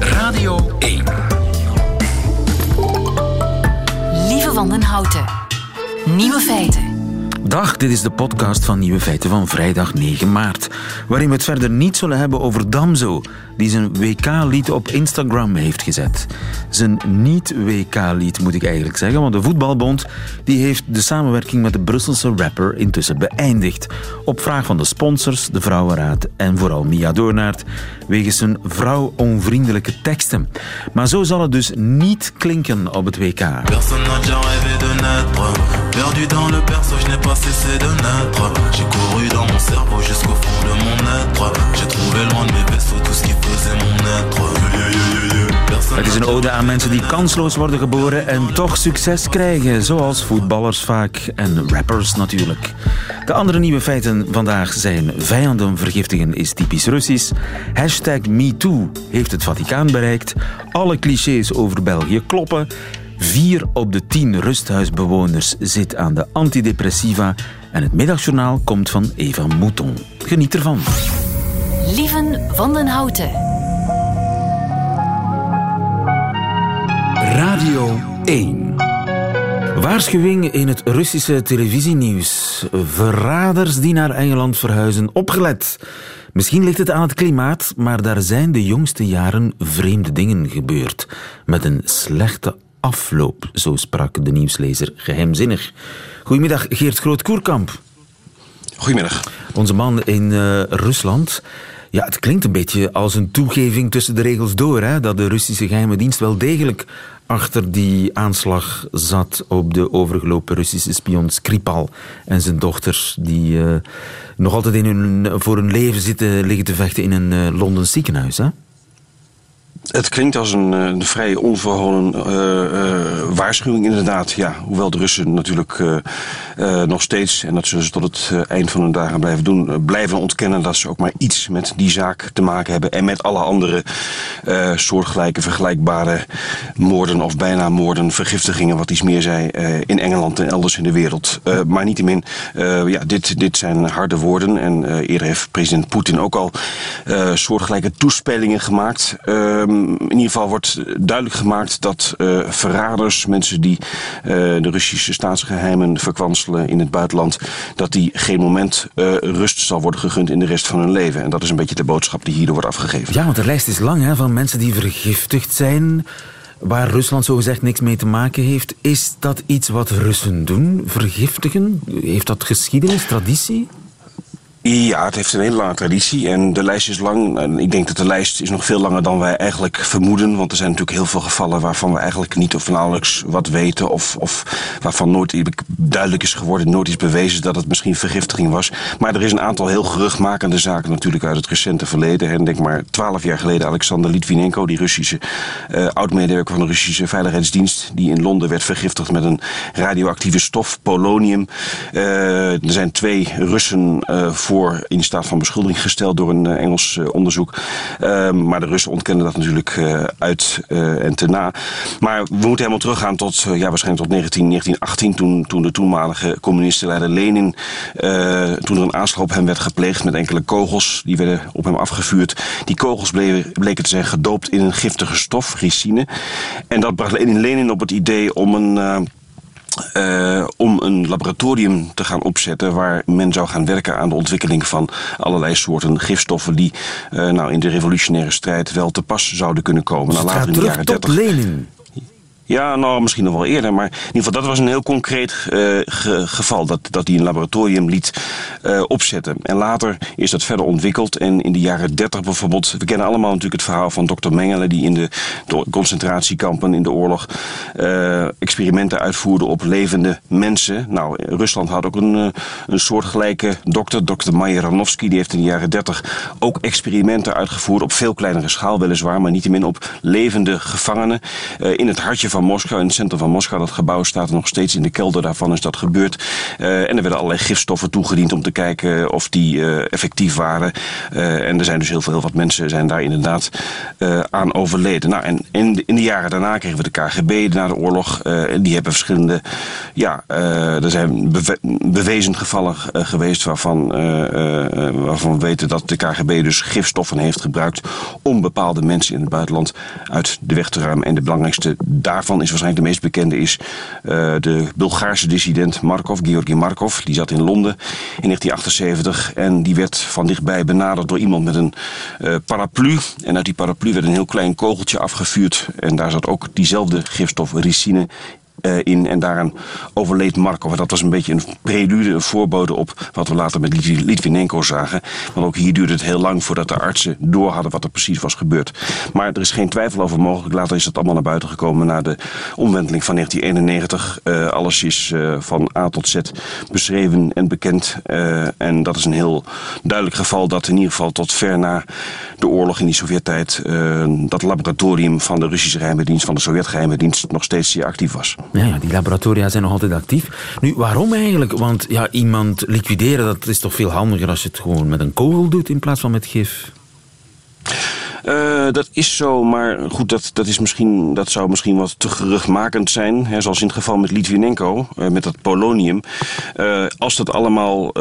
Radio 1. Lieve Wandenhouten. Nieuwe feiten. Dag, dit is de podcast van Nieuwe Feiten van vrijdag 9 maart. Waarin we het verder niet zullen hebben over Damso, die zijn WK-lied op Instagram heeft gezet. Zijn niet-WK-lied moet ik eigenlijk zeggen, want de Voetbalbond die heeft de samenwerking met de Brusselse rapper intussen beëindigd. Op vraag van de sponsors, de Vrouwenraad en vooral Mia Doornaert, wegens zijn vrouwonvriendelijke teksten. Maar zo zal het dus niet klinken op het WK. Personne n'a dans le pas cessé de naître. J'ai couru dans mon cerveau jusqu'au fond de mon être. J'ai trouvé loin de mes vaisseaux tout ce qui faisait mon être. Yeah, yeah, yeah, yeah. Personne Het is een ode aan mensen die kansloos worden geboren en toch succes krijgen, zoals voetballers vaak en rappers natuurlijk. De andere nieuwe feiten vandaag zijn vijanden vergiftigen is typisch Russisch, hashtag MeToo heeft het Vaticaan bereikt, alle clichés over België kloppen, vier op de tien rusthuisbewoners zit aan de antidepressiva en het middagjournaal komt van Eva Mouton. Geniet ervan. Lieven Wandenhouten. Radio 1. Waarschuwing in het Russische televisienieuws. Verraders die naar Engeland verhuizen, opgelet. Misschien ligt het aan het klimaat, maar daar zijn de jongste jaren vreemde dingen gebeurd. Met een slechte afloop, zo sprak de nieuwslezer geheimzinnig. Goedemiddag, Geert Groot-Koerkamp. Goedemiddag. Onze man in eh, Rusland. Ja, het klinkt een beetje als een toegeving tussen de regels door, hè, dat de Russische geheime dienst wel degelijk achter die aanslag zat op de overgelopen Russische spion Skripal en zijn dochter, die eh, nog altijd in hun, voor hun leven zitten liggen te vechten in een uh, Londens ziekenhuis. Hè? Het klinkt als een, eh, een vrij onverholen eh, eh, waarschuwing inderdaad. Ja, hoewel de Russen natuurlijk nog steeds, en dat zullen ze tot het eind van hun dagen blijven doen, blijven ontkennen dat ze ook maar iets met die zaak te maken hebben. En met alle andere soortgelijke, vergelijkbare moorden of bijna moorden, vergiftigingen, wat iets meer zei, in Engeland en elders in de wereld. Maar niettemin, ja, dit, dit zijn harde woorden. En eerder heeft president Poetin ook al soortgelijke toespelingen gemaakt. Ehm, in ieder geval wordt duidelijk gemaakt dat eh, verraders, mensen die eh, de Russische staatsgeheimen verkwanselen in het buitenland, dat die geen moment eh, rust zal worden gegund in de rest van hun leven. En dat is een beetje de boodschap die hierdoor wordt afgegeven. Ja, want de lijst is lang hè, van mensen die vergiftigd zijn, waar Rusland zogezegd niks mee te maken heeft. Is dat iets wat Russen doen, vergiftigen? Heeft dat geschiedenis, traditie? Ja, het heeft een hele lange traditie en de lijst is lang. En ik denk dat de lijst is nog veel langer dan wij eigenlijk vermoeden. Want er zijn natuurlijk heel veel gevallen waarvan we eigenlijk niet of nauwelijks wat weten. Of, of waarvan nooit duidelijk is geworden, nooit is bewezen dat het misschien vergiftiging was. Maar er is een aantal heel geruchtmakende zaken natuurlijk uit het recente verleden. En denk maar twaalf jaar geleden Alexander Litvinenko, die Russische uh, oud-medewerker van de Russische Veiligheidsdienst. Die in Londen werd vergiftigd met een radioactieve stof, polonium. Uh, er zijn twee Russen uh, voor in staat van beschuldiging gesteld door een uh, Engels uh, onderzoek. Uh, maar de Russen ontkennen dat natuurlijk uh, uit en te na. Maar we moeten helemaal teruggaan tot, ja, waarschijnlijk tot 19, 1918, toen, toen de toenmalige communistenleider Lenin, toen er een aanslag op hem werd gepleegd met enkele kogels, die werden op hem afgevuurd. Die kogels bleken, bleken te zijn gedoopt in een giftige stof, ricine. En dat bracht Lenin, Lenin op het idee om een... Uh, uh, om een laboratorium te gaan opzetten waar men zou gaan werken aan de ontwikkeling van allerlei soorten gifstoffen die uh, nou, in de revolutionaire strijd wel te pas zouden kunnen komen. Dus nou, later in de jaren 30. Lenin. Ja, nou, misschien nog wel eerder. Maar in ieder geval, dat was een heel concreet ge geval. Dat, dat hij een laboratorium liet uh, opzetten. En later is dat verder ontwikkeld. En in de jaren 30 bijvoorbeeld. We kennen allemaal natuurlijk het verhaal van dokter Mengele. Die in de, concentratiekampen in de oorlog uh, experimenten uitvoerde op levende mensen. Nou, Rusland had ook een, een soortgelijke dokter. Dokter Majeranovski. Die heeft in de jaren 30 ook experimenten uitgevoerd. Op veel kleinere schaal weliswaar. Maar niettemin op levende gevangenen. in het hartje van Moskou, in het centrum van Moskou. Dat gebouw staat nog steeds in de kelder daarvan is dat gebeurd. en er werden allerlei gifstoffen toegediend om te kijken of die effectief waren. en er zijn dus heel veel heel wat mensen zijn daar inderdaad aan overleden. Nou, en in de, in de jaren daarna kregen we de KGB na de oorlog. die hebben verschillende, ja, er zijn bewezen gevallen geweest waarvan, waarvan we weten dat de KGB dus gifstoffen heeft gebruikt om bepaalde mensen in het buitenland uit de weg te ruimen. En de belangrijkste daarvan is waarschijnlijk de meest bekende is uh, de Bulgaarse dissident Markov, Georgi Markov. Die zat in Londen in 1978 en die werd van dichtbij benaderd door iemand met een uh, paraplu. En uit die paraplu werd een heel klein kogeltje afgevuurd en daar zat ook diezelfde gifstof ricine in. En daaraan overleed Markov. Dat was een beetje een prelude, een voorbode op wat we later met Litvinenko zagen. Want ook hier duurde het heel lang voordat de artsen door hadden wat er precies was gebeurd. Maar er is geen twijfel over mogelijk. Later is dat allemaal naar buiten gekomen na de omwenteling van 1991. Uh, eh, alles is uh, van A tot Z beschreven en bekend. en dat is een heel duidelijk geval dat in ieder geval tot ver na de oorlog in die Sovjet-tijd dat laboratorium van de Russische geheime dienst, van de Sovjet-geheime dienst, nog steeds zeer actief was. Ja, ja, die laboratoria zijn nog altijd actief. Nu, waarom eigenlijk? Want ja, iemand liquideren, dat is toch veel handiger als je het gewoon met een kogel doet in plaats van met gif? Uh, dat is zo, maar goed, dat, dat, is misschien, dat zou misschien wat te geruchtmakend zijn. Hè, zoals in het geval met Litvinenko, uh, met dat polonium. Uh, als dat allemaal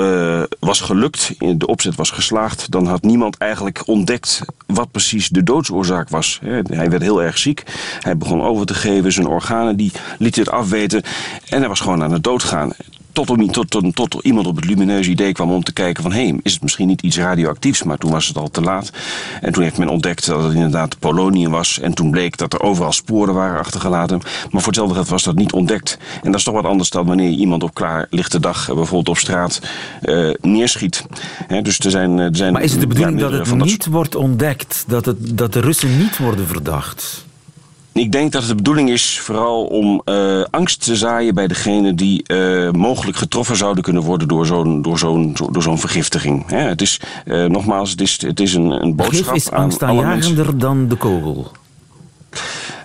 was gelukt, de opzet was geslaagd... dan had niemand eigenlijk ontdekt wat precies de doodsoorzaak was. Hè. Hij werd heel erg ziek. Hij begon over te geven, zijn organen die lieten het afweten. En hij was gewoon aan het doodgaan tot, tot, tot, tot, iemand op het lumineuze idee kwam om te kijken van... hé, hey, is het misschien niet iets radioactiefs? Maar toen was het al te laat. En toen heeft men ontdekt dat het inderdaad polonium was. En toen bleek dat er overal sporen waren achtergelaten. Maar voor hetzelfde geld was dat niet ontdekt. En dat is toch wat anders dan wanneer je iemand op klaar lichte dag... Eh, bijvoorbeeld op straat uh, neerschiet. dus er zijn, er zijn, maar is het de bedoeling dat het niet wordt ontdekt? Dat, het, dat de Russen niet worden verdacht? Ik denk dat het de bedoeling is vooral om uh, angst te zaaien bij degene die uh, mogelijk getroffen zouden kunnen worden door zo'n door zo'n door zo'n vergiftiging. Hè, het is uh, nogmaals, het is, het is een, een boodschap. is angstaanjagender dan de kogel.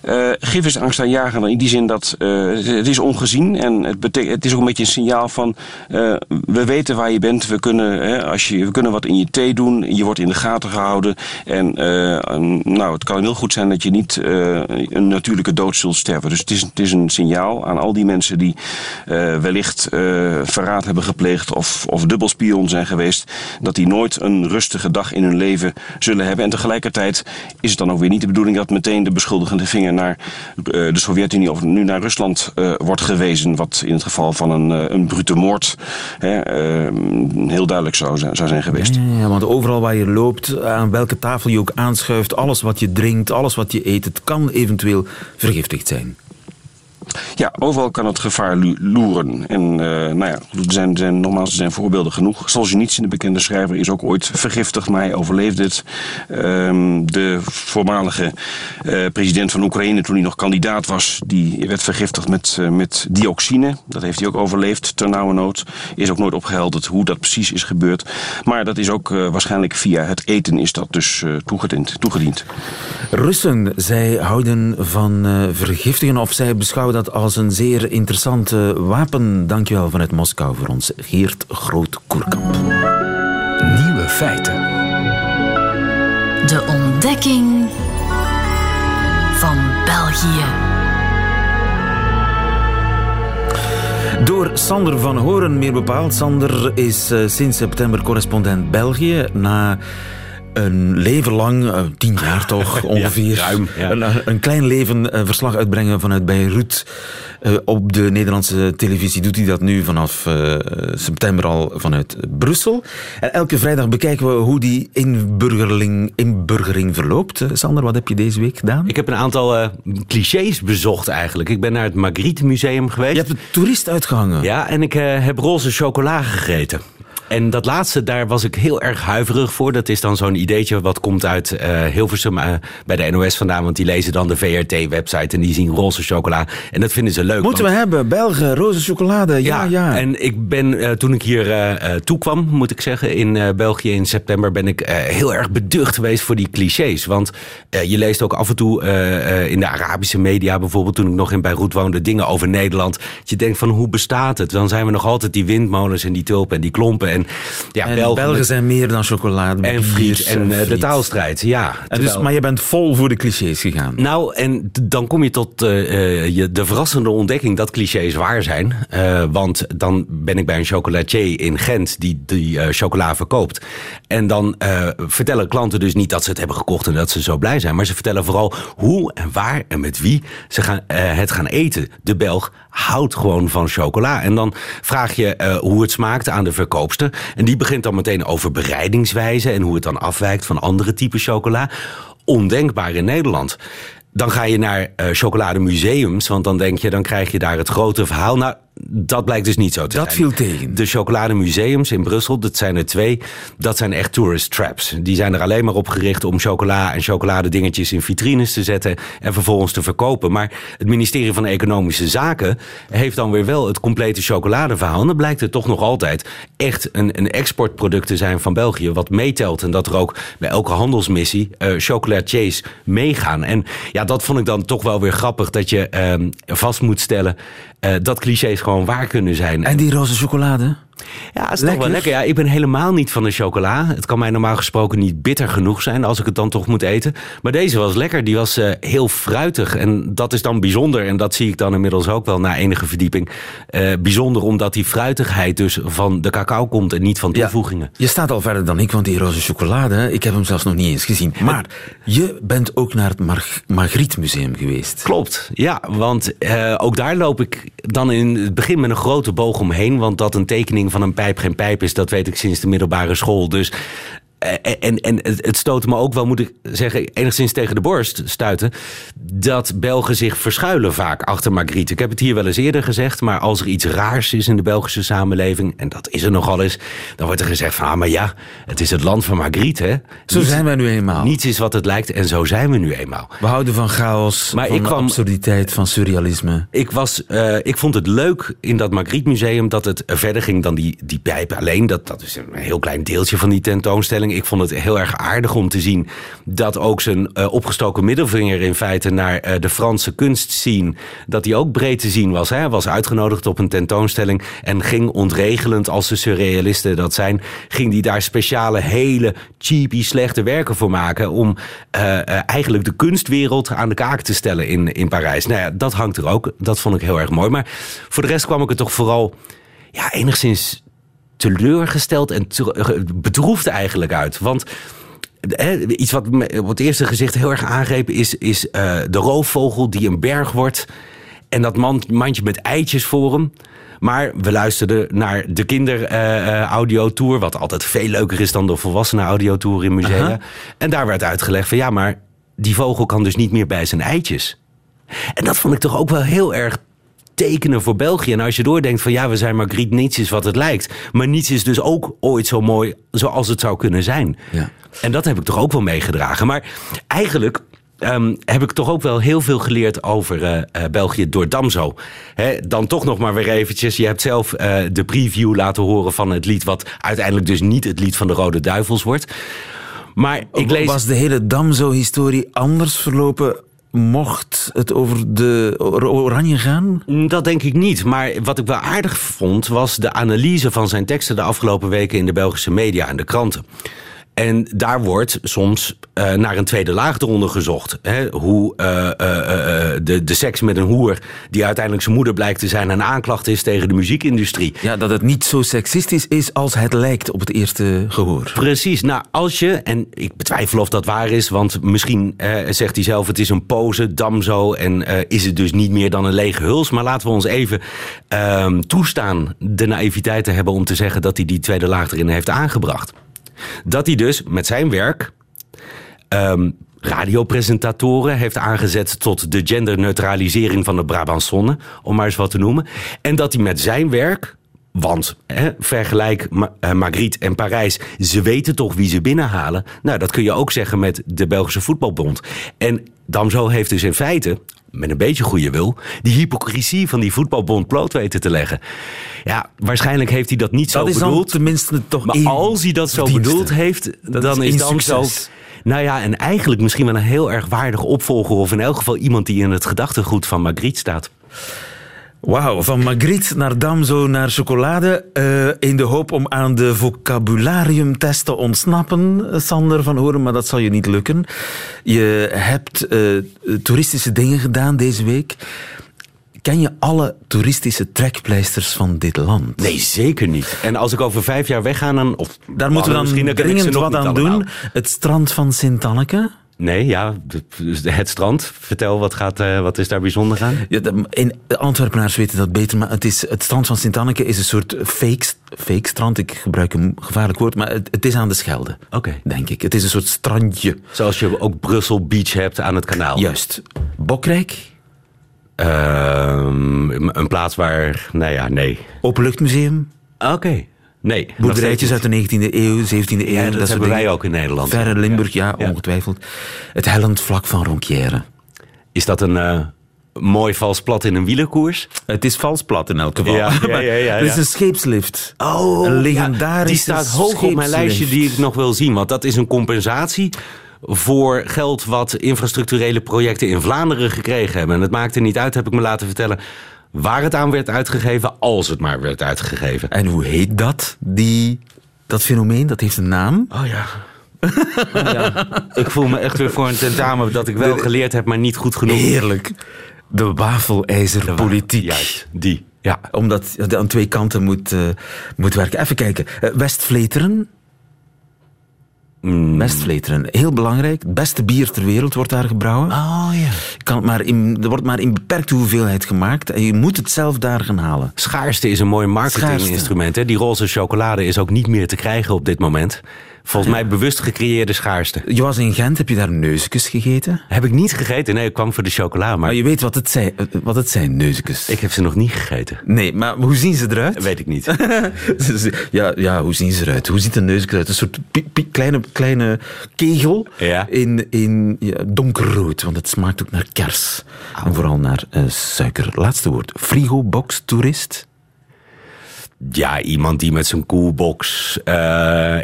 Uh, gif is angstaanjagender in die zin dat uh, het is ongezien en het, het is ook een beetje een signaal van uh, we weten waar je bent, we kunnen, als je, we kunnen wat in je thee doen, je wordt in de gaten gehouden en nou, het kan heel goed zijn dat je niet een natuurlijke dood zult sterven. Dus het is, het is een signaal aan al die mensen die wellicht verraad hebben gepleegd of, of dubbelspion zijn geweest, dat die nooit een rustige dag in hun leven zullen hebben. En tegelijkertijd is het dan ook weer niet de bedoeling dat meteen de beschuldigende vinger naar uh, de Sovjet-Unie of nu naar Rusland uh, wordt gewezen. Wat in het geval van een, uh, een brute moord hè, heel duidelijk zou, zou zijn geweest. Ja, want overal waar je loopt, aan welke tafel je ook aanschuift, alles wat je drinkt, alles wat je eet, het kan eventueel vergiftigd zijn. Ja, overal kan het gevaar loeren. En uh, nou ja, er zijn, zijn, nogmaals, er zijn voorbeelden genoeg. Solzhenitsyn, de bekende schrijver, is ook ooit vergiftigd, maar hij overleefde het. Um, de voormalige uh, president van Oekraïne, toen hij nog kandidaat was, die werd vergiftigd met, uh, met dioxine. Dat heeft hij ook overleefd, ter nauwe nood. Is ook nooit opgehelderd hoe dat precies is gebeurd. Maar dat is ook waarschijnlijk via het eten is dat dus toegediend, toegediend. Russen, zij houden van vergiftigen of zij beschouwen dat als een zeer interessante wapen. Dankjewel vanuit Moskou voor ons, Geert Groot-Koerkamp. Nieuwe feiten. De ontdekking van België. Door Sander van Horen, meer bepaald. Sander is uh, sinds september correspondent België. Na een leven lang, uh, tien jaar toch ongeveer, ja, ruim, ja. Een, een, klein leven uh, verslag uitbrengen vanuit Beirut. Uh, op de Nederlandse televisie doet hij dat nu vanaf september al vanuit Brussel. En elke vrijdag bekijken we hoe die inburgering, inburgering verloopt. Sander, wat heb je deze week gedaan? Ik heb een aantal clichés bezocht eigenlijk. Ik ben naar het Magritte Museum geweest. Je hebt een toerist uitgehangen. Ja, en ik heb roze chocola gegeten. En dat laatste, daar was ik heel erg huiverig voor. Dat is dan zo'n ideetje wat komt uit uh, Hilversum uh, bij de NOS vandaan. Want die lezen dan de VRT-website en die zien roze chocola. En dat vinden ze leuk. Moeten we hebben, Belgen, roze chocolade. Ja, ja. ja. En ik ben, uh, toen ik hier toekwam, moet ik zeggen, in België in september, ben ik heel erg beducht geweest voor die clichés. Want je leest ook af en toe in de Arabische media, bijvoorbeeld toen ik nog in Beirut woonde, dingen over Nederland. Dat je denkt van hoe bestaat het? Dan zijn we nog altijd die windmolens en die tulpen en die klompen. En, ja, en Belgen, Belgen zijn meer dan chocolade. En friet en, de taalstrijd, ja. Dus, maar je bent vol voor de clichés gegaan. Nou, en dan kom je tot uh, je, de verrassende ontdekking dat clichés waar zijn. Uh, want dan ben ik bij een chocolatier in Gent die die chocola verkoopt. En dan vertellen klanten dus niet dat ze het hebben gekocht en dat ze zo blij zijn. Maar ze vertellen vooral hoe en waar en met wie ze gaan, het gaan eten. De Belg houdt gewoon van chocola. En dan vraag je hoe het smaakt aan de verkoopster. En die begint dan meteen over bereidingswijze en hoe het dan afwijkt van andere typen chocola ondenkbaar in Nederland. Dan ga je naar uh, chocolademuseums, want dan denk je, dan krijg je daar het grote verhaal. Nou, dat blijkt dus niet zo te dat zijn. Dat viel tegen. De chocolademuseums in Brussel, dat zijn er twee, dat zijn echt tourist traps. Die zijn er alleen maar op gericht om chocola en chocoladedingetjes in vitrines te zetten en vervolgens te verkopen. Maar het ministerie van Economische Zaken heeft dan weer wel het complete chocoladeverhaal. En dan blijkt het toch nog altijd echt een, een exportproduct te zijn van België, wat meetelt. En dat er ook bij elke handelsmissie uh, chocolatiers meegaan. En ja, dat vond ik dan toch wel weer grappig, dat je uh, vast moet stellen dat clichés gewoon waar kunnen zijn. En die roze chocolade? Ja, is toch wel lekker. Ja, ik ben helemaal niet van de chocola. Het kan mij normaal gesproken niet bitter genoeg zijn als ik het dan toch moet eten. Maar deze was lekker. Die was uh, heel fruitig. En dat is dan bijzonder. En dat zie ik dan inmiddels ook wel na enige verdieping. Uh, bijzonder omdat die fruitigheid dus van de cacao komt en niet van toevoegingen. Ja, je staat al verder dan ik, want die roze chocolade, ik heb hem zelfs nog niet eens gezien. Maar je bent ook naar het Mar Margriet Museum geweest. Klopt, ja. Want uh, ook daar loop ik dan in het begin met een grote boog omheen. Want dat een tekening van een pijp geen pijp is, dat weet ik sinds de middelbare school. Dus en, en het stootte me ook wel, moet ik zeggen, enigszins tegen de borst stuiten. Dat Belgen zich verschuilen vaak achter Margriet. Ik heb het hier wel eens eerder gezegd, maar als er iets raars is in de Belgische samenleving, en dat is er nogal eens, dan wordt er gezegd van, ah, maar ja, het is het land van Margriet, hè. Zo zijn wij nu eenmaal. Niets is wat het lijkt en zo zijn we nu eenmaal. We houden van chaos, maar van ik kwam, absurditeit, van surrealisme. Ik, was, uh, ik vond het leuk in dat Margriet Museum dat het verder ging dan die, die pijp alleen. Dat, dat is een heel klein deeltje van die tentoonstelling ik vond het heel erg aardig om te zien dat ook zijn uh, opgestoken middelvinger in feite naar uh, de Franse kunst zien, dat hij ook breed te zien was. Hij was uitgenodigd op een tentoonstelling en ging ontregelend als de surrealisten dat zijn, ging hij daar speciale hele cheapy slechte werken voor maken om uh, eigenlijk de kunstwereld aan de kaak te stellen in, in Parijs. Nou ja, dat hangt er ook. Dat vond ik heel erg mooi. Maar voor de rest kwam ik er toch vooral ja, enigszins teleurgesteld en bedroefd eigenlijk uit. Want iets wat me op het eerste gezicht heel erg aangreep is, is uh, de roofvogel die een berg wordt. En dat mandje met eitjes voor hem. Maar we luisterden naar de kinder-audiotour, uh, wat altijd veel leuker is dan de volwassenen audiotour in musea. Aha. En daar werd uitgelegd van ja, maar die vogel kan dus niet meer bij zijn eitjes. En dat vond ik toch ook wel heel erg tekenen voor België. En als je doordenkt van ja, we zijn maar Griet, niets is wat het lijkt. Maar niets is dus ook ooit zo mooi zoals het zou kunnen zijn. Ja. En dat heb ik toch ook wel meegedragen. Maar eigenlijk Um, heb ik toch ook wel heel veel geleerd over uh, uh, België door Damso. He, dan toch nog maar weer eventjes. Je hebt zelf uh, de preview laten horen van het lied... wat uiteindelijk dus niet het lied van de Rode Duivels wordt. Maar ik lees... Was de hele Damso-historie anders verlopen Mocht het over de Oranje gaan? Dat denk ik niet. Maar wat ik wel aardig vond, was de analyse van zijn teksten de afgelopen weken in de Belgische media en de kranten. En daar wordt soms uh, naar een tweede laag eronder gezocht. Hè? Hoe uh, uh, de, de seks met een hoer, die uiteindelijk zijn moeder blijkt te zijn, een aanklacht is tegen de muziekindustrie. Ja, dat het niet zo seksistisch is als het lijkt op het eerste gehoor. Precies. Nou, als je, en ik betwijfel of dat waar is, want misschien zegt hij zelf: het is een pose, damzo, en is het dus niet meer dan een lege huls. Maar laten we ons even ehm, toestaan de naïviteit te hebben om te zeggen dat hij die tweede laag erin heeft aangebracht. Dat hij dus met zijn werk um, radiopresentatoren heeft aangezet tot de genderneutralisering van de Brabantsonne, om maar eens wat te noemen. En dat hij met zijn werk Want hè, vergelijk uh, Magritte en Parijs. Ze weten toch wie ze binnenhalen. Nou, dat kun je ook zeggen met de Belgische voetbalbond. En Damso heeft dus in feite, met een beetje goede wil, die hypocrisie van die voetbalbond bloot weten te leggen. Ja, waarschijnlijk heeft hij dat niet dat zo is bedoeld. tenminste toch maar als hij dat zo bedoeld heeft, Dat dan is is, één Damso... succes. Nou ja, en eigenlijk misschien wel een heel erg waardige opvolger... of in elk geval iemand die in het gedachtegoed van Magritte staat. Wauw, van Magritte naar Damso naar chocolade. eh, in de hoop om aan de vocabulariumtest te ontsnappen, Sander van Horen, maar dat zal je niet lukken. Je hebt eh, toeristische dingen gedaan deze week. Ken je alle toeristische trekpleisters van dit land? Nee, zeker niet. En als ik over vijf jaar wegga, dan... Of, Daar moeten we dan dringend nog wat aan allemaal. doen. Het strand van Sint-Anneke. Nee, ja, het strand. Vertel, wat, gaat, eh, wat is daar bijzonder aan? Ja, de, Antwerpenaars weten dat beter, maar het, is, het strand van Sint-Anneke is een soort fake, fake strand. Ik gebruik een gevaarlijk woord, maar het, het is aan de Schelde. Oké. Denk ik. Het is een soort strandje. Zoals je ook Brussel Beach hebt aan het kanaal. Juist. Bokrijk, Ehm, een plaats waar, nou ja, nee. Openluchtmuseum, Oké. Nee. boerderijtjes uit de 19e eeuw, 17e eeuw. Ja, dat hebben wij ook in Nederland. Verre Limburg, ja, Ja. ongetwijfeld. Het hellend vlak van Ronquière. Is dat een eh, mooi vals plat in een wielerkoers? Het is vals plat in elk geval. Ja, ja, ja, Het is een scheepslift. Oh, een legendarische Die staat hoog op mijn lijstje die ik nog wil zien. Want dat is een compensatie voor geld wat infrastructurele projecten in Vlaanderen gekregen hebben. En het maakte niet uit, heb ik me laten vertellen, waar het aan werd uitgegeven, als het maar werd uitgegeven. En hoe heet dat? Die, dat fenomeen, dat heeft een naam. Oh ja. ja. Ik voel me echt weer voor een tentamen dat ik wel geleerd heb, maar niet goed genoeg. Heerlijk. De wafelijzerpolitiek. Juist, die. Ja. Omdat het aan twee kanten moet, eh, moet werken. Even kijken. Eh, Westvleteren. Mm. Westvleteren, heel belangrijk. Het beste bier ter wereld wordt daar gebrouwen. Oh ja. Kan maar in, er wordt maar in beperkte hoeveelheid gemaakt. En je moet het zelf daar gaan halen. Schaarste is een mooi marketinginstrument. Die roze chocolade is ook niet meer te krijgen op dit moment. Volgens mij bewust gecreëerde schaarste. Je was in Gent, heb je daar neusjes gegeten? Heb ik niet gegeten. Nee, ik kwam voor de chocola. Maar Maar je weet wat het zijn, wat het zijn neusjes. ik heb ze nog niet gegeten. Nee, maar hoe zien ze eruit? Weet ik niet. ja, ja, hoe zien ze eruit? Hoe ziet een neusje eruit? Een soort kleine, kleine kegel Ja. in, in ja, donkerrood, want het smaakt ook naar kers. En vooral naar eh, suiker. Laatste woord. Frigobox toerist. Ja, iemand die met zijn coolbox eh,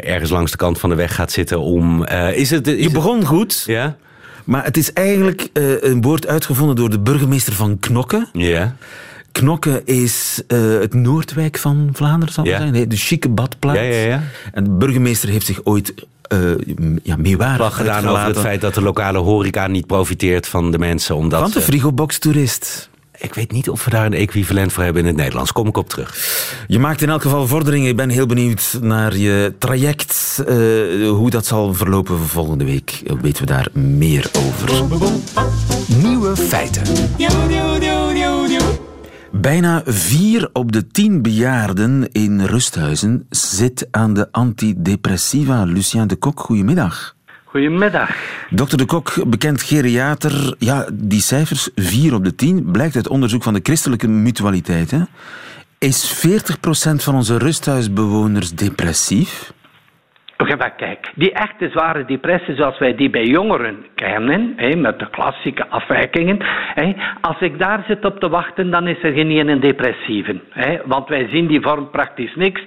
ergens langs de kant van de weg gaat zitten om... eh, is het, is Je het- begon goed, Ja? maar het is eigenlijk eh, een woord uitgevonden door de burgemeester van Knokke. Ja. Knokke is het Noordwijk van Vlaanderen, zal het Ja. zijn. Nee, de chique badplaats. Ja, ja, ja. En de burgemeester heeft zich ooit eh ja, meewarig gedaan over het feit dat de lokale horeca niet profiteert van de mensen. Omdat van de ze- frigobox toerist. Ik weet niet of we daar een equivalent voor hebben in het Nederlands. Kom ik op terug. Je maakt in elk geval vorderingen. Ik ben heel benieuwd naar je traject. eh, hoe dat zal verlopen volgende week. eh, Weten we daar meer over. Nieuwe feiten. Bijna vier op de tien bejaarden in rusthuizen zit aan de antidepressiva. Lucien de Kok, goedemiddag. Goedemiddag. Dokter de Kok, bekend geriater. Ja, die cijfers, vier op de tien, blijkt uit onderzoek van de christelijke mutualiteit. Hè? Is 40% van onze rusthuisbewoners depressief? Oké, maar kijk, die echte zware depressie zoals wij die bij jongeren kennen, met de klassieke afwijkingen, als ik daar zit op te wachten, dan is er geen ene depressieve. Want wij zien die vorm praktisch niks.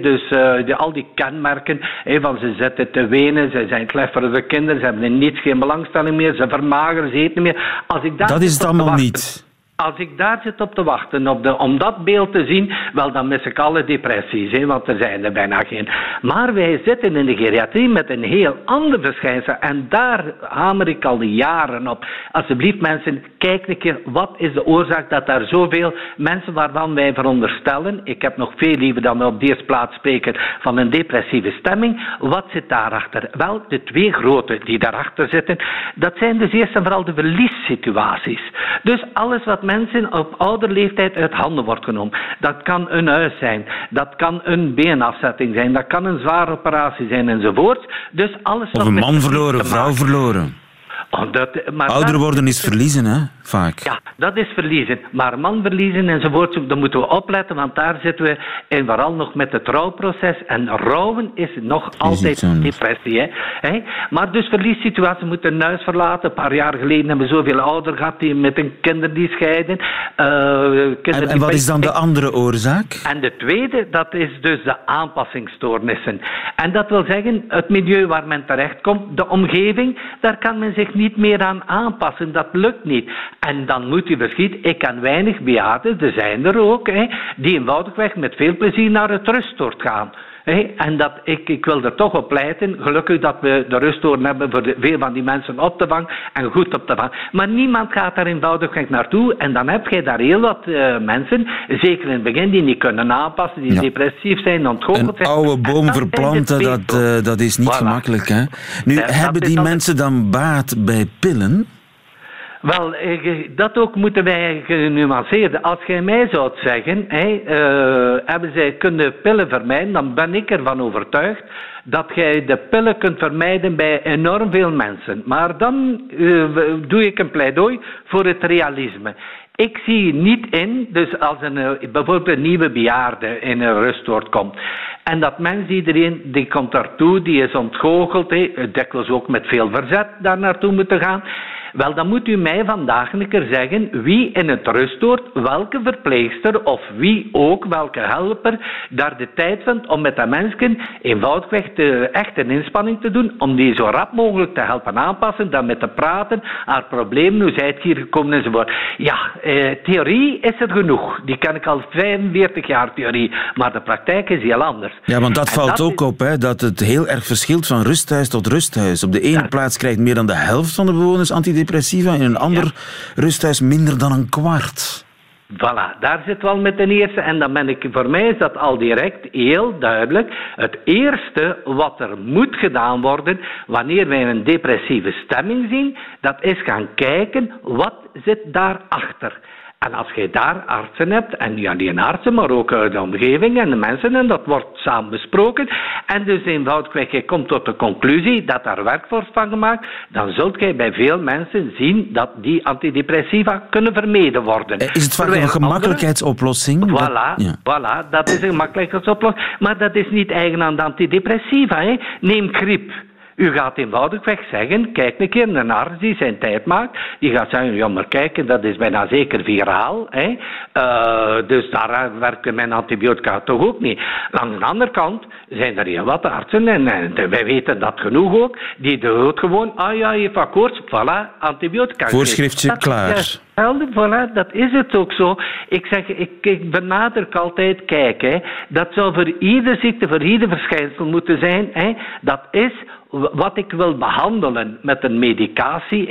Dus eh, die, al die kenmerken van ze zitten te wenen, ze zijn klefferige kinderen, ze hebben in niets geen belangstelling meer, ze vermageren, ze eten niet meer. Als ik daar Dat is het allemaal wachten- niet. Als ik daar zit op te wachten op de, om dat beeld te zien, wel dan mis ik alle depressies, hè, want er zijn er bijna geen. Maar wij zitten in de geriatrie met een heel ander verschijnsel en daar hamer ik al jaren op. Alsjeblieft mensen, kijk een keer, wat is de oorzaak dat daar zoveel mensen waarvan wij veronderstellen, ik heb nog veel liever dan op de eerste plaats spreken van een depressieve stemming, wat zit daarachter? Wel, de twee grote die daarachter zitten, dat zijn dus eerst en vooral de verliessituaties. Dus alles wat mensen op ouder leeftijd uit handen wordt genomen. Dat kan een huis zijn, dat kan een beenafzetting zijn, dat kan een zware operatie zijn enzovoort. Dus alles Of wat een man verloren, vrouw verloren. Oh, dat, maar Ouder worden is verliezen, hè? Vaak. Ja, dat is verliezen. Maar man verliezen enzovoort, daar moeten we opletten, want daar zitten we en vooral nog met het rouwproces. En rouwen is nog altijd depressie. Hè? Hè? Maar dus verliessituatie moeten huis verlaten. Een paar jaar geleden hebben we zoveel ouderen gehad die met een kinder die scheiden. Eh, kinderen En, die en wat is dan de andere oorzaak? en de tweede, dat is dus de aanpassingsstoornissen. En dat wil zeggen, het milieu waar men terechtkomt, de omgeving, daar kan men zich niet meer aan aanpassen. Dat lukt niet. En dan moet u verschieten, ik ken weinig bejaarden, er zijn er ook, hè, die eenvoudigweg met veel plezier naar het rustoord gaan. En dat, ik, ik wil er toch op pleiten, gelukkig dat we de rustoorden hebben voor de, veel van die mensen op te vangen en goed op te vangen. Maar niemand gaat daar eenvoudigweg naartoe en dan heb je daar heel wat eh, mensen, zeker in het begin, die niet kunnen aanpassen, die Ja. depressief zijn, ontgoocheld Een zijn. oude En boom dat verplanten, dat, eh, dat is niet Voilà. gemakkelijk. Hè? Nu, Ja, hebben die mensen dan baat bij pillen? Wel, eh, dat ook moeten wij genuanceerd. Als jij mij zou zeggen, eh, hebben zij kunnen pillen vermijden, dan ben ik ervan overtuigd dat jij de pillen kunt vermijden bij enorm veel mensen. Maar dan eh, doe ik een pleidooi voor het realisme. Ik zie niet in, dus als een, bijvoorbeeld een nieuwe bejaarde in een rustoord komt, en dat mens, iedereen, die komt daartoe, die is ontgoocheld, hè, dikwijls ook met veel verzet daar naartoe moeten gaan. Wel, dan moet u mij vandaag een keer zeggen wie in het rustoord, welke verpleegster of wie ook, welke helper, daar de tijd vindt om met dat mensje eenvoudigweg te, echt een inspanning te doen, om die zo rap mogelijk te helpen aanpassen, dan met te praten, haar problemen, hoe zij het hier gekomen enzovoort. Ja, eh, theorie is er genoeg. Die ken ik al 45 jaar theorie, maar de praktijk is heel anders. Ja, want dat En valt dat ook is- op, hè, dat het heel erg verschilt van rusthuis tot rusthuis. Op de ene Ja. plaats krijgt meer dan de helft van de bewoners antidepressiva, in een ander rusthuis minder dan een kwart. Voilà, daar zit wel met de eerste. En dan ben ik, voor mij is dat al direct heel duidelijk. Het eerste wat er moet gedaan worden wanneer wij een depressieve stemming zien, dat is gaan kijken wat zit daarachter. En als je daar artsen hebt, en niet alleen artsen, maar ook eh, de omgeving en de mensen, en dat wordt samen besproken, en dus eenvoudigweg, je komt tot de conclusie dat daar werk wordt van gemaakt, dan zult jij bij veel mensen zien dat die antidepressiva kunnen vermeden worden. Eh, Is het vaak Terwijl een gemakkelijkheidsoplossing? Dat- Voilà, ja. voilà, dat is een gemakkelijkheidsoplossing. Maar dat is niet eigen aan de antidepressiva. Hè. Neem griep. U gaat eenvoudigweg zeggen, kijk een keer, een arts die zijn tijd maakt, die gaat zeggen, ja maar kijk, dat is bijna zeker viraal. Hè. Eh, dus daar werken mijn antibiotica toch ook niet. Aan de andere kant zijn er heel wat artsen, en, en wij weten dat genoeg ook, die dood gewoon, ah ja, je heeft wat koorts, voilà, antibiotica. Voorschriftje, Dat- klaar. ja, voilà, dat is het ook zo. Ik zeg, ik, ik benadruk altijd, kijk, hè, dat zou voor ieder ziekte, voor ieder verschijnsel moeten zijn. Hè, dat is wat ik wil behandelen met een medicatie.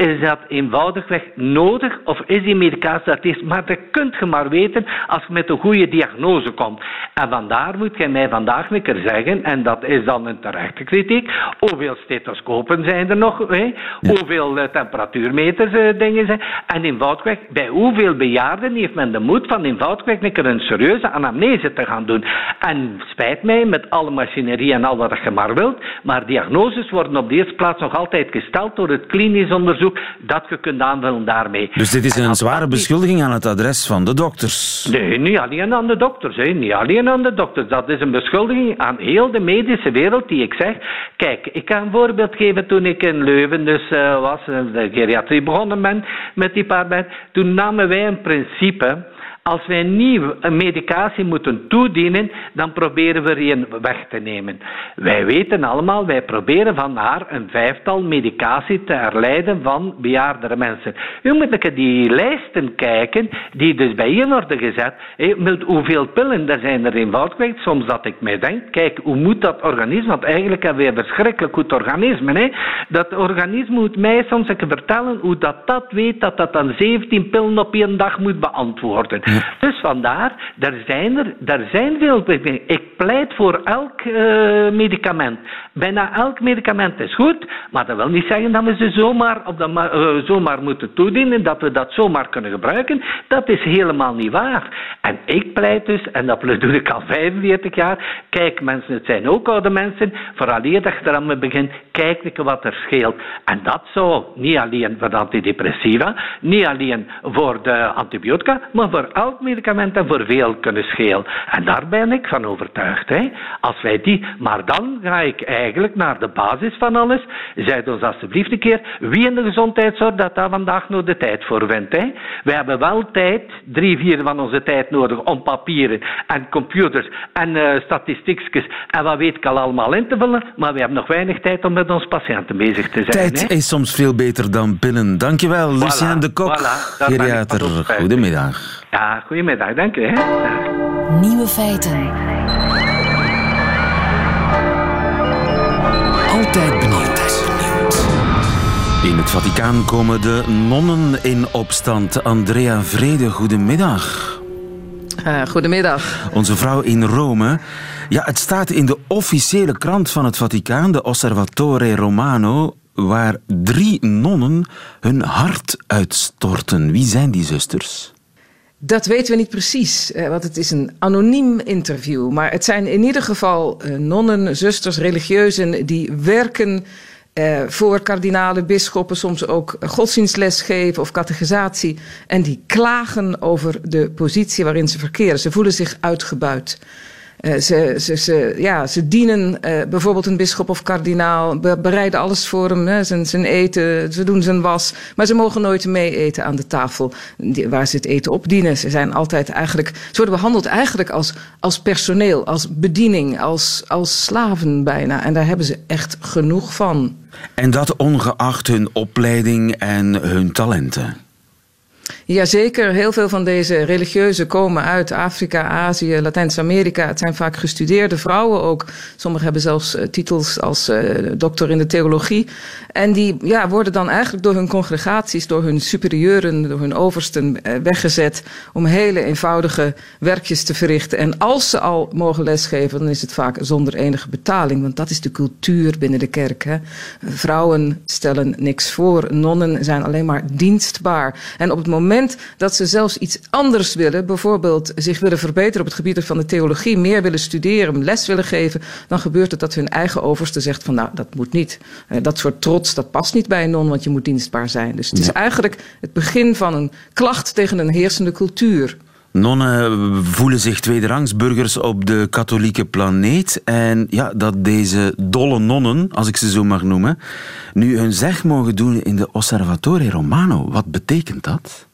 Is dat eenvoudigweg nodig of is die medicatie dat is? Maar dat kunt je maar weten als je met een goede diagnose komt. En vandaar moet je mij vandaag een keer zeggen, en dat is dan een terechte kritiek, hoeveel stethoscopen zijn er nog? Hè? Hoeveel eh, temperatuurmeters eh, dingen zijn? En eenvoudigweg, bij hoeveel bejaarden heeft men de moed van eenvoudigweg een keer een serieuze anamnese te gaan doen? En spijt mij, met alle machinerie en al wat je maar wilt, maar diagnoses worden op de eerste plaats nog altijd gesteld door het klinisch onderzoek dat je kunt aanvullen daarmee. Dus dit is En een zware beschuldiging aan het adres van de dokters. Nee, niet alleen aan de dokters. Hè. Niet alleen aan de dokters. Dat is een beschuldiging aan heel de medische wereld die ik zeg. Kijk, ik kan een voorbeeld geven toen ik in Leuven dus, eh, was, de geriatrie begonnen ben met die paar mensen. Toen namen wij een principe. Als wij nieuw een medicatie moeten toedienen, dan proberen we er een weg te nemen. Wij weten allemaal, wij proberen van haar een vijftal medicatie te herleiden van bejaardere mensen. U moet die lijsten kijken, die dus bijeen worden gezet. Met hoeveel pillen, daar zijn er eenvoudigweg. Soms dat ik mij denk, kijk, hoe moet dat organisme, want eigenlijk hebben we een verschrikkelijk goed organisme. Hè? Dat organisme moet mij soms vertellen hoe dat, dat weet dat dat dan 17 pillen op één dag moet beantwoorden. Dus vandaar, daar zijn er daar zijn veel Ik pleit voor elk uh, medicament. Bijna elk medicament is goed, maar dat wil niet zeggen dat we ze zomaar, op de, uh, zomaar moeten toedienen, dat we dat zomaar kunnen gebruiken. Dat is helemaal niet waar. En ik pleit dus, en dat doe ik al 45 jaar, kijk mensen, het zijn ook oude mensen, vooral dat je eraan begint, kijk wat er scheelt. En dat zou niet alleen voor de antidepressiva, niet alleen voor de antibiotica, maar voor elk medicament en voor veel kunnen schelen. En daar ben ik van overtuigd. Hè. Als wij die, maar dan ga ik eigenlijk naar de basis van alles. Zeg ons alsjeblieft een keer wie in de gezondheidszorg dat daar vandaag nog de tijd voor vindt. Hè. We hebben wel tijd, drie, vier van onze tijd nodig om papieren en computers en uh, statistiekjes en wat weet ik al allemaal in te vullen, maar we hebben nog weinig tijd om met onze patiënten bezig te zijn. Tijd is soms veel beter dan pillen. Dankjewel, voilà, Lucien de Kok, voilà, geriater. Goedemiddag. Ja, goedemiddag, dank u. Hè. Nieuwe feiten. Altijd benieuwd. In het Vaticaan komen de nonnen in opstand. Andrea Vrede, goedemiddag. Uh, goedemiddag. Onze vrouw in Rome. Ja, het staat in de officiële krant van het Vaticaan, de Osservatore Romano, waar drie nonnen hun hart uitstorten. Wie zijn die zusters? Dat weten we niet precies, eh, want het is een anoniem interview. Maar het zijn in ieder geval eh, nonnen, zusters, religieuzen die werken eh, voor kardinalen, bisschoppen, soms ook godsdienstles geven of catechisatie. En die klagen over de positie waarin ze verkeren. Ze voelen zich uitgebuit. Uh, ze, ze, ze, ja, ze dienen uh, bijvoorbeeld een bisschop of kardinaal, be bereiden alles voor hem, hè, zijn, zijn eten, ze doen zijn was. Maar ze mogen nooit mee eten aan de tafel waar ze het eten opdienen. Ze zijn altijd eigenlijk, ze worden behandeld eigenlijk als, als personeel, als bediening, als, als slaven bijna. En daar hebben ze echt genoeg van. En dat ongeacht hun opleiding en hun talenten. Jazeker, heel veel van deze religieuzen komen uit Afrika, Azië, Latijns-Amerika. Het zijn vaak gestudeerde vrouwen ook. Sommigen hebben zelfs uh, titels als uh, dokter in de theologie. En die ja, worden dan eigenlijk door hun congregaties, door hun superieuren, door hun oversten uh, weggezet om hele eenvoudige werkjes te verrichten. En als ze al mogen lesgeven, dan is het vaak zonder enige betaling, want dat is de cultuur binnen de kerk. Hè. Vrouwen stellen niks voor, nonnen zijn alleen maar dienstbaar. En op het moment dat ze zelfs iets anders willen, bijvoorbeeld zich willen verbeteren op het gebied van de theologie, meer willen studeren, les willen geven, dan gebeurt het dat hun eigen overste zegt van nou, dat moet niet. Dat soort trots, dat past niet bij een non, want je moet dienstbaar zijn. Dus het is eigenlijk het begin van een klacht tegen een heersende cultuur. Nonnen voelen zich tweederangsburgers op de katholieke planeet. En ja, dat deze dolle nonnen, als ik ze zo mag noemen, nu hun zeg mogen doen in de Osservatore Romano. Wat betekent dat?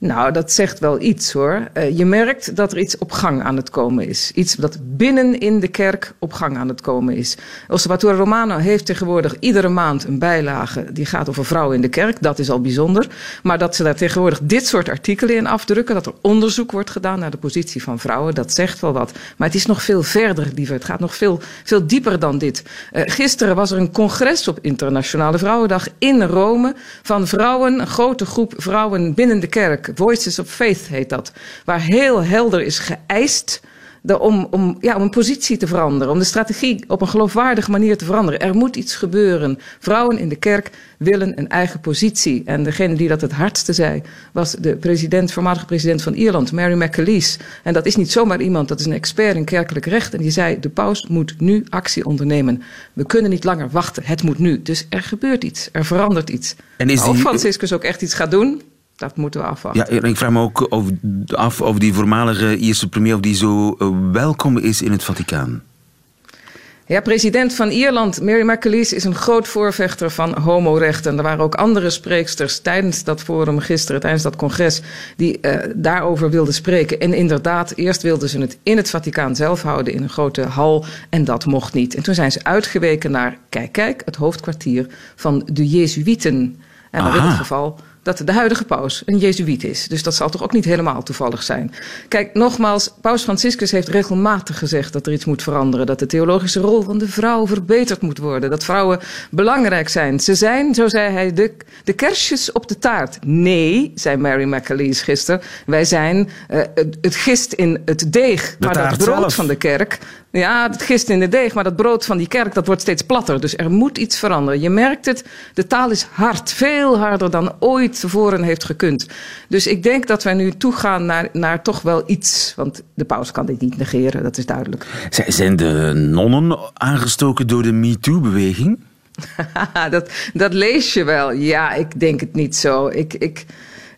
Nou, dat zegt wel iets hoor. Uh, je merkt dat er iets op gang aan het komen is. Iets dat binnen in de kerk op gang aan het komen is. Osservatore Romano heeft tegenwoordig iedere maand een bijlage die gaat over vrouwen in de kerk. Dat is al bijzonder. Maar dat ze daar tegenwoordig dit soort artikelen in afdrukken, dat er onderzoek wordt gedaan naar de positie van vrouwen, dat zegt wel wat. Maar het is nog veel verder, liever. Het gaat nog veel, veel dieper dan dit. Uh, gisteren was er een congres op Internationale Vrouwendag in Rome van vrouwen, een grote groep vrouwen binnen de kerk. Voices of Faith heet dat. Waar heel helder is geëist om, om, ja, om een positie te veranderen. Om de strategie op een geloofwaardige manier te veranderen. Er moet iets gebeuren. Vrouwen in de kerk willen een eigen positie. En degene die dat het hardste zei, was de president, voormalige president van Ierland, Mary McAleese. En dat is niet zomaar iemand, dat is een expert in kerkelijk recht. En die zei, de paus moet nu actie ondernemen. We kunnen niet langer wachten, het moet nu. Dus er gebeurt iets, er verandert iets. En is die... Of Franciscus ook echt iets gaat doen, dat moeten we afwachten. Ja, ik vraag me ook af of die voormalige Ierse premier of die zo eh, welkom is in het Vaticaan. Ja, president van Ierland, Mary McAleese, is een groot voorvechter van homorechten. Er waren ook andere spreeksters tijdens dat forum gisteren, tijdens dat congres, die uh, daarover wilden spreken. En inderdaad, eerst wilden ze het in het Vaticaan zelf houden, in een grote hal, en dat mocht niet. En toen zijn ze uitgeweken naar, kijk, kijk, het hoofdkwartier van de Jezuïeten. En in dit geval dat de huidige paus een jezuïet is. Dus dat zal toch ook niet helemaal toevallig zijn. Kijk, nogmaals, paus Franciscus heeft regelmatig gezegd dat er iets moet veranderen. Dat de theologische rol van de vrouw verbeterd moet worden. Dat vrouwen belangrijk zijn. Ze zijn, zo zei hij, de, de kersjes op de taart. Nee, zei Mary McAleese gisteren. Wij zijn uh, het gist in het deeg. De maar dat brood zelf. van de kerk, ja, het gist in de deeg, maar dat brood van die kerk dat wordt steeds platter. Dus er moet iets veranderen. Je merkt het, de taal is hard, veel harder dan ooit tevoren heeft gekund. Dus ik denk dat wij nu toegaan naar, naar toch wel iets. Want de paus kan dit niet negeren, dat is duidelijk. Zijn de nonnen aangestoken door de MeToo-beweging? dat, dat lees je wel. Ja, ik denk het niet zo. Ik, ik,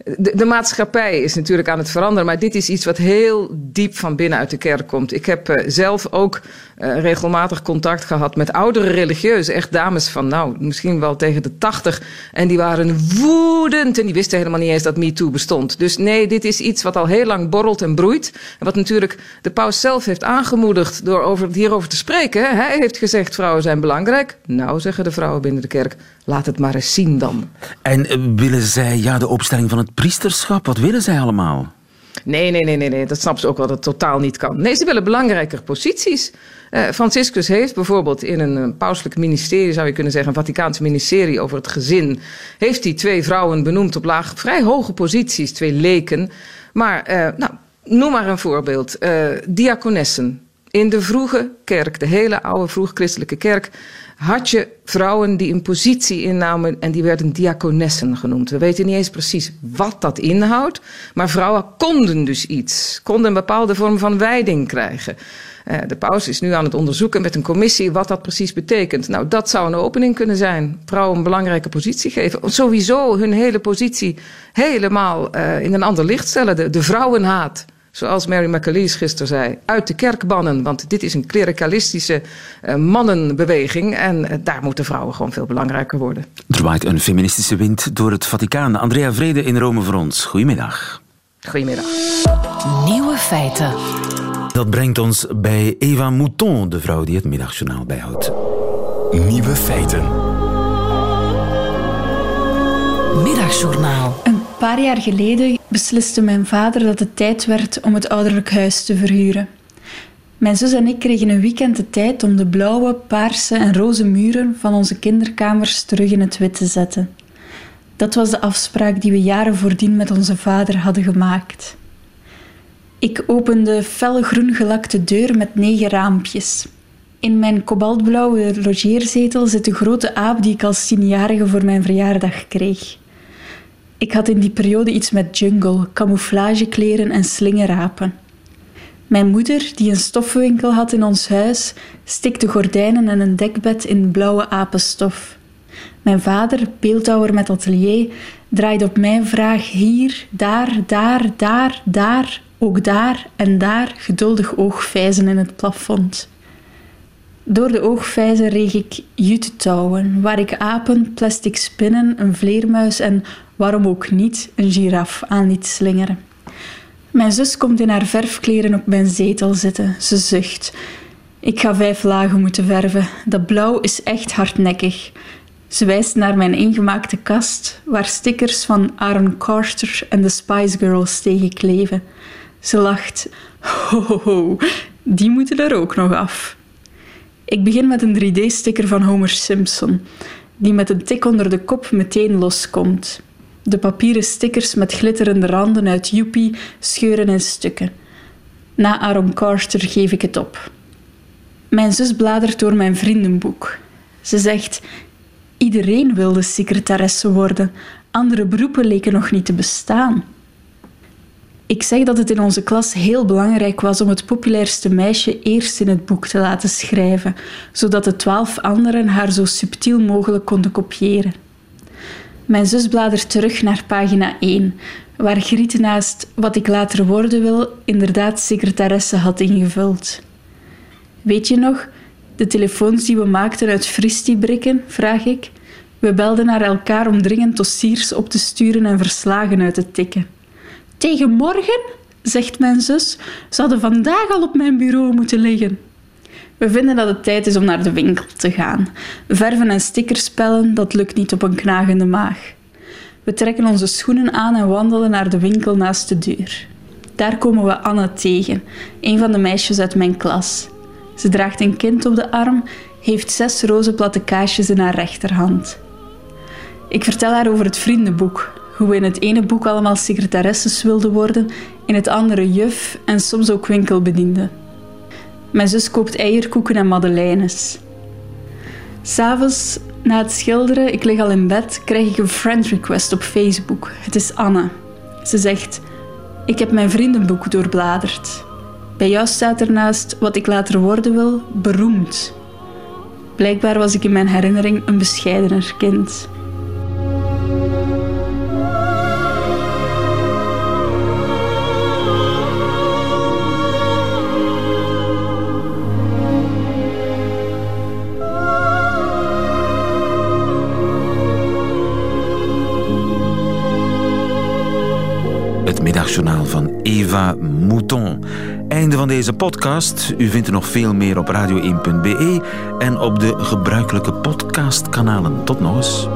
de, de, maatschappij is natuurlijk aan het veranderen, maar dit is iets wat heel diep van binnen uit de kerk komt. Ik heb uh, zelf ook uh, regelmatig contact gehad met oudere religieuzen, echt dames van nou, misschien wel tegen de tachtig. En die waren woedend en die wisten helemaal niet eens dat MeToo bestond. Dus nee, dit is iets wat al heel lang borrelt en broeit. En wat natuurlijk de paus zelf heeft aangemoedigd door over, hierover te spreken. Hij heeft gezegd, vrouwen zijn belangrijk. Nou, zeggen de vrouwen binnen de kerk, laat het maar eens zien dan. En uh, willen zij ja, de opstelling van het priesterschap? Wat willen zij allemaal? Nee, nee, nee, nee, nee, dat snapt ze ook wel dat totaal niet kan. Nee, ze willen belangrijker posities. Uh, Franciscus heeft bijvoorbeeld in een, pauselijk ministerie, zou je kunnen zeggen, een Vaticaans ministerie over het gezin, heeft hij twee vrouwen benoemd op laag, vrij hoge posities, twee leken. Maar, uh, nou, noem maar een voorbeeld. Uh, diakonessen. In de vroege kerk, de hele oude vroeg-christelijke kerk, had je vrouwen die een positie innamen en die werden diakonessen genoemd. We weten niet eens precies wat dat inhoudt, maar vrouwen konden dus iets, konden een bepaalde vorm van wijding krijgen. Uh, de paus is nu aan het onderzoeken met een commissie wat dat precies betekent. Nou, dat zou een opening kunnen zijn. Vrouwen een belangrijke positie geven. Sowieso hun hele positie helemaal uh, in een ander licht stellen. De, de vrouwenhaat zoals Mary McAleese gisteren zei, uit de kerk bannen. Want dit is een klerikalistische uh, mannenbeweging. En uh, daar moeten vrouwen gewoon veel belangrijker worden. Er waait een feministische wind door het Vaticaan. Andrea Vrede in Rome voor ons. Goedemiddag. Goedemiddag. Nieuwe feiten. Dat brengt ons bij Eva Mouton, de vrouw die het middagjournaal bijhoudt. Nieuwe feiten. Middagjournaal. Een paar jaar geleden besliste mijn vader dat het tijd werd om het ouderlijk huis te verhuren. Mijn zus en ik kregen een weekend de tijd om de blauwe, paarse en roze muren van onze kinderkamers terug in het wit te zetten. Dat was de afspraak die we jaren voordien met onze vader hadden gemaakt. Ik opende de felgroen gelakte deur met negen raampjes. In mijn kobaltblauwe logeerzetel zit de grote aap die ik als tienjarige voor mijn verjaardag kreeg. Ik had in die periode iets met jungle, camouflagekleren en slingerapen. Mijn moeder, die een stoffenwinkel had in ons huis, stikte gordijnen en een dekbed in blauwe apenstof. Mijn vader, beeldhouwer met atelier, draaide op mijn vraag hier, daar, daar, daar, daar, ook daar en daar geduldig oogvijzen in het plafond. Door de oogvijzen reeg ik juttetouwen, waar ik apen, plastic spinnen, een vleermuis en, waarom ook niet, een giraf aan liet slingeren. Mijn zus komt in haar verfkleren op mijn zetel zitten. Ze zucht. Ik ga vijf lagen moeten verven. Dat blauw is echt hardnekkig. Ze wijst naar mijn ingemaakte kast, waar stickers van Aaron Carter en de Spice Girls tegen kleven. Ze lacht. Ho, ho, ho, die moeten er ook nog af. Ik begin met een 3D-sticker van Homer Simpson, die met een tik onder de kop meteen loskomt. De papieren stickers met glitterende randen uit Joepie scheuren in stukken. Na Aaron Carter geef ik het op. Mijn zus bladert door mijn vriendenboek. Ze zegt: Iedereen wilde secretaresse worden. Andere beroepen leken nog niet te bestaan. Ik zeg dat het in onze klas heel belangrijk was om het populairste meisje eerst in het boek te laten schrijven, zodat de twaalf anderen haar zo subtiel mogelijk konden kopiëren. Mijn zus bladert terug naar pagina 1, waar Griet naast wat ik later worden wil inderdaad secretaresse had ingevuld. Weet je nog, de telefoons die we maakten uit fristiebrikken, vraag ik. We belden naar elkaar om dringend dossiers op te sturen en verslagen uit te tikken. Tegen morgen, zegt mijn zus, zouden vandaag al op mijn bureau moeten liggen. We vinden dat het tijd is om naar de winkel te gaan. Verven en stickers pellen, dat lukt niet op een knagende maag. We trekken onze schoenen aan en wandelen naar de winkel naast de deur. Daar komen we Anne tegen, een van de meisjes uit mijn klas. Ze draagt een kind op de arm, heeft zes roze platte kaasjes in haar rechterhand. Ik vertel haar over het vriendenboek, hoe we in het ene boek allemaal secretaresses wilden worden, in het andere juf en soms ook winkelbediende. Mijn zus koopt eierkoeken en madeleines. S'avonds, na het schilderen, ik lig al in bed, krijg ik een friend request op Facebook. Het is Anne. Ze zegt: Ik heb mijn vriendenboek doorbladerd. Bij jou staat ernaast wat ik later worden wil, beroemd. Blijkbaar was ik in mijn herinnering een bescheidener kind. Eva Mouton. Einde van deze podcast. U vindt er nog veel meer op radio1.be en op de gebruikelijke podcastkanalen. Tot nog eens.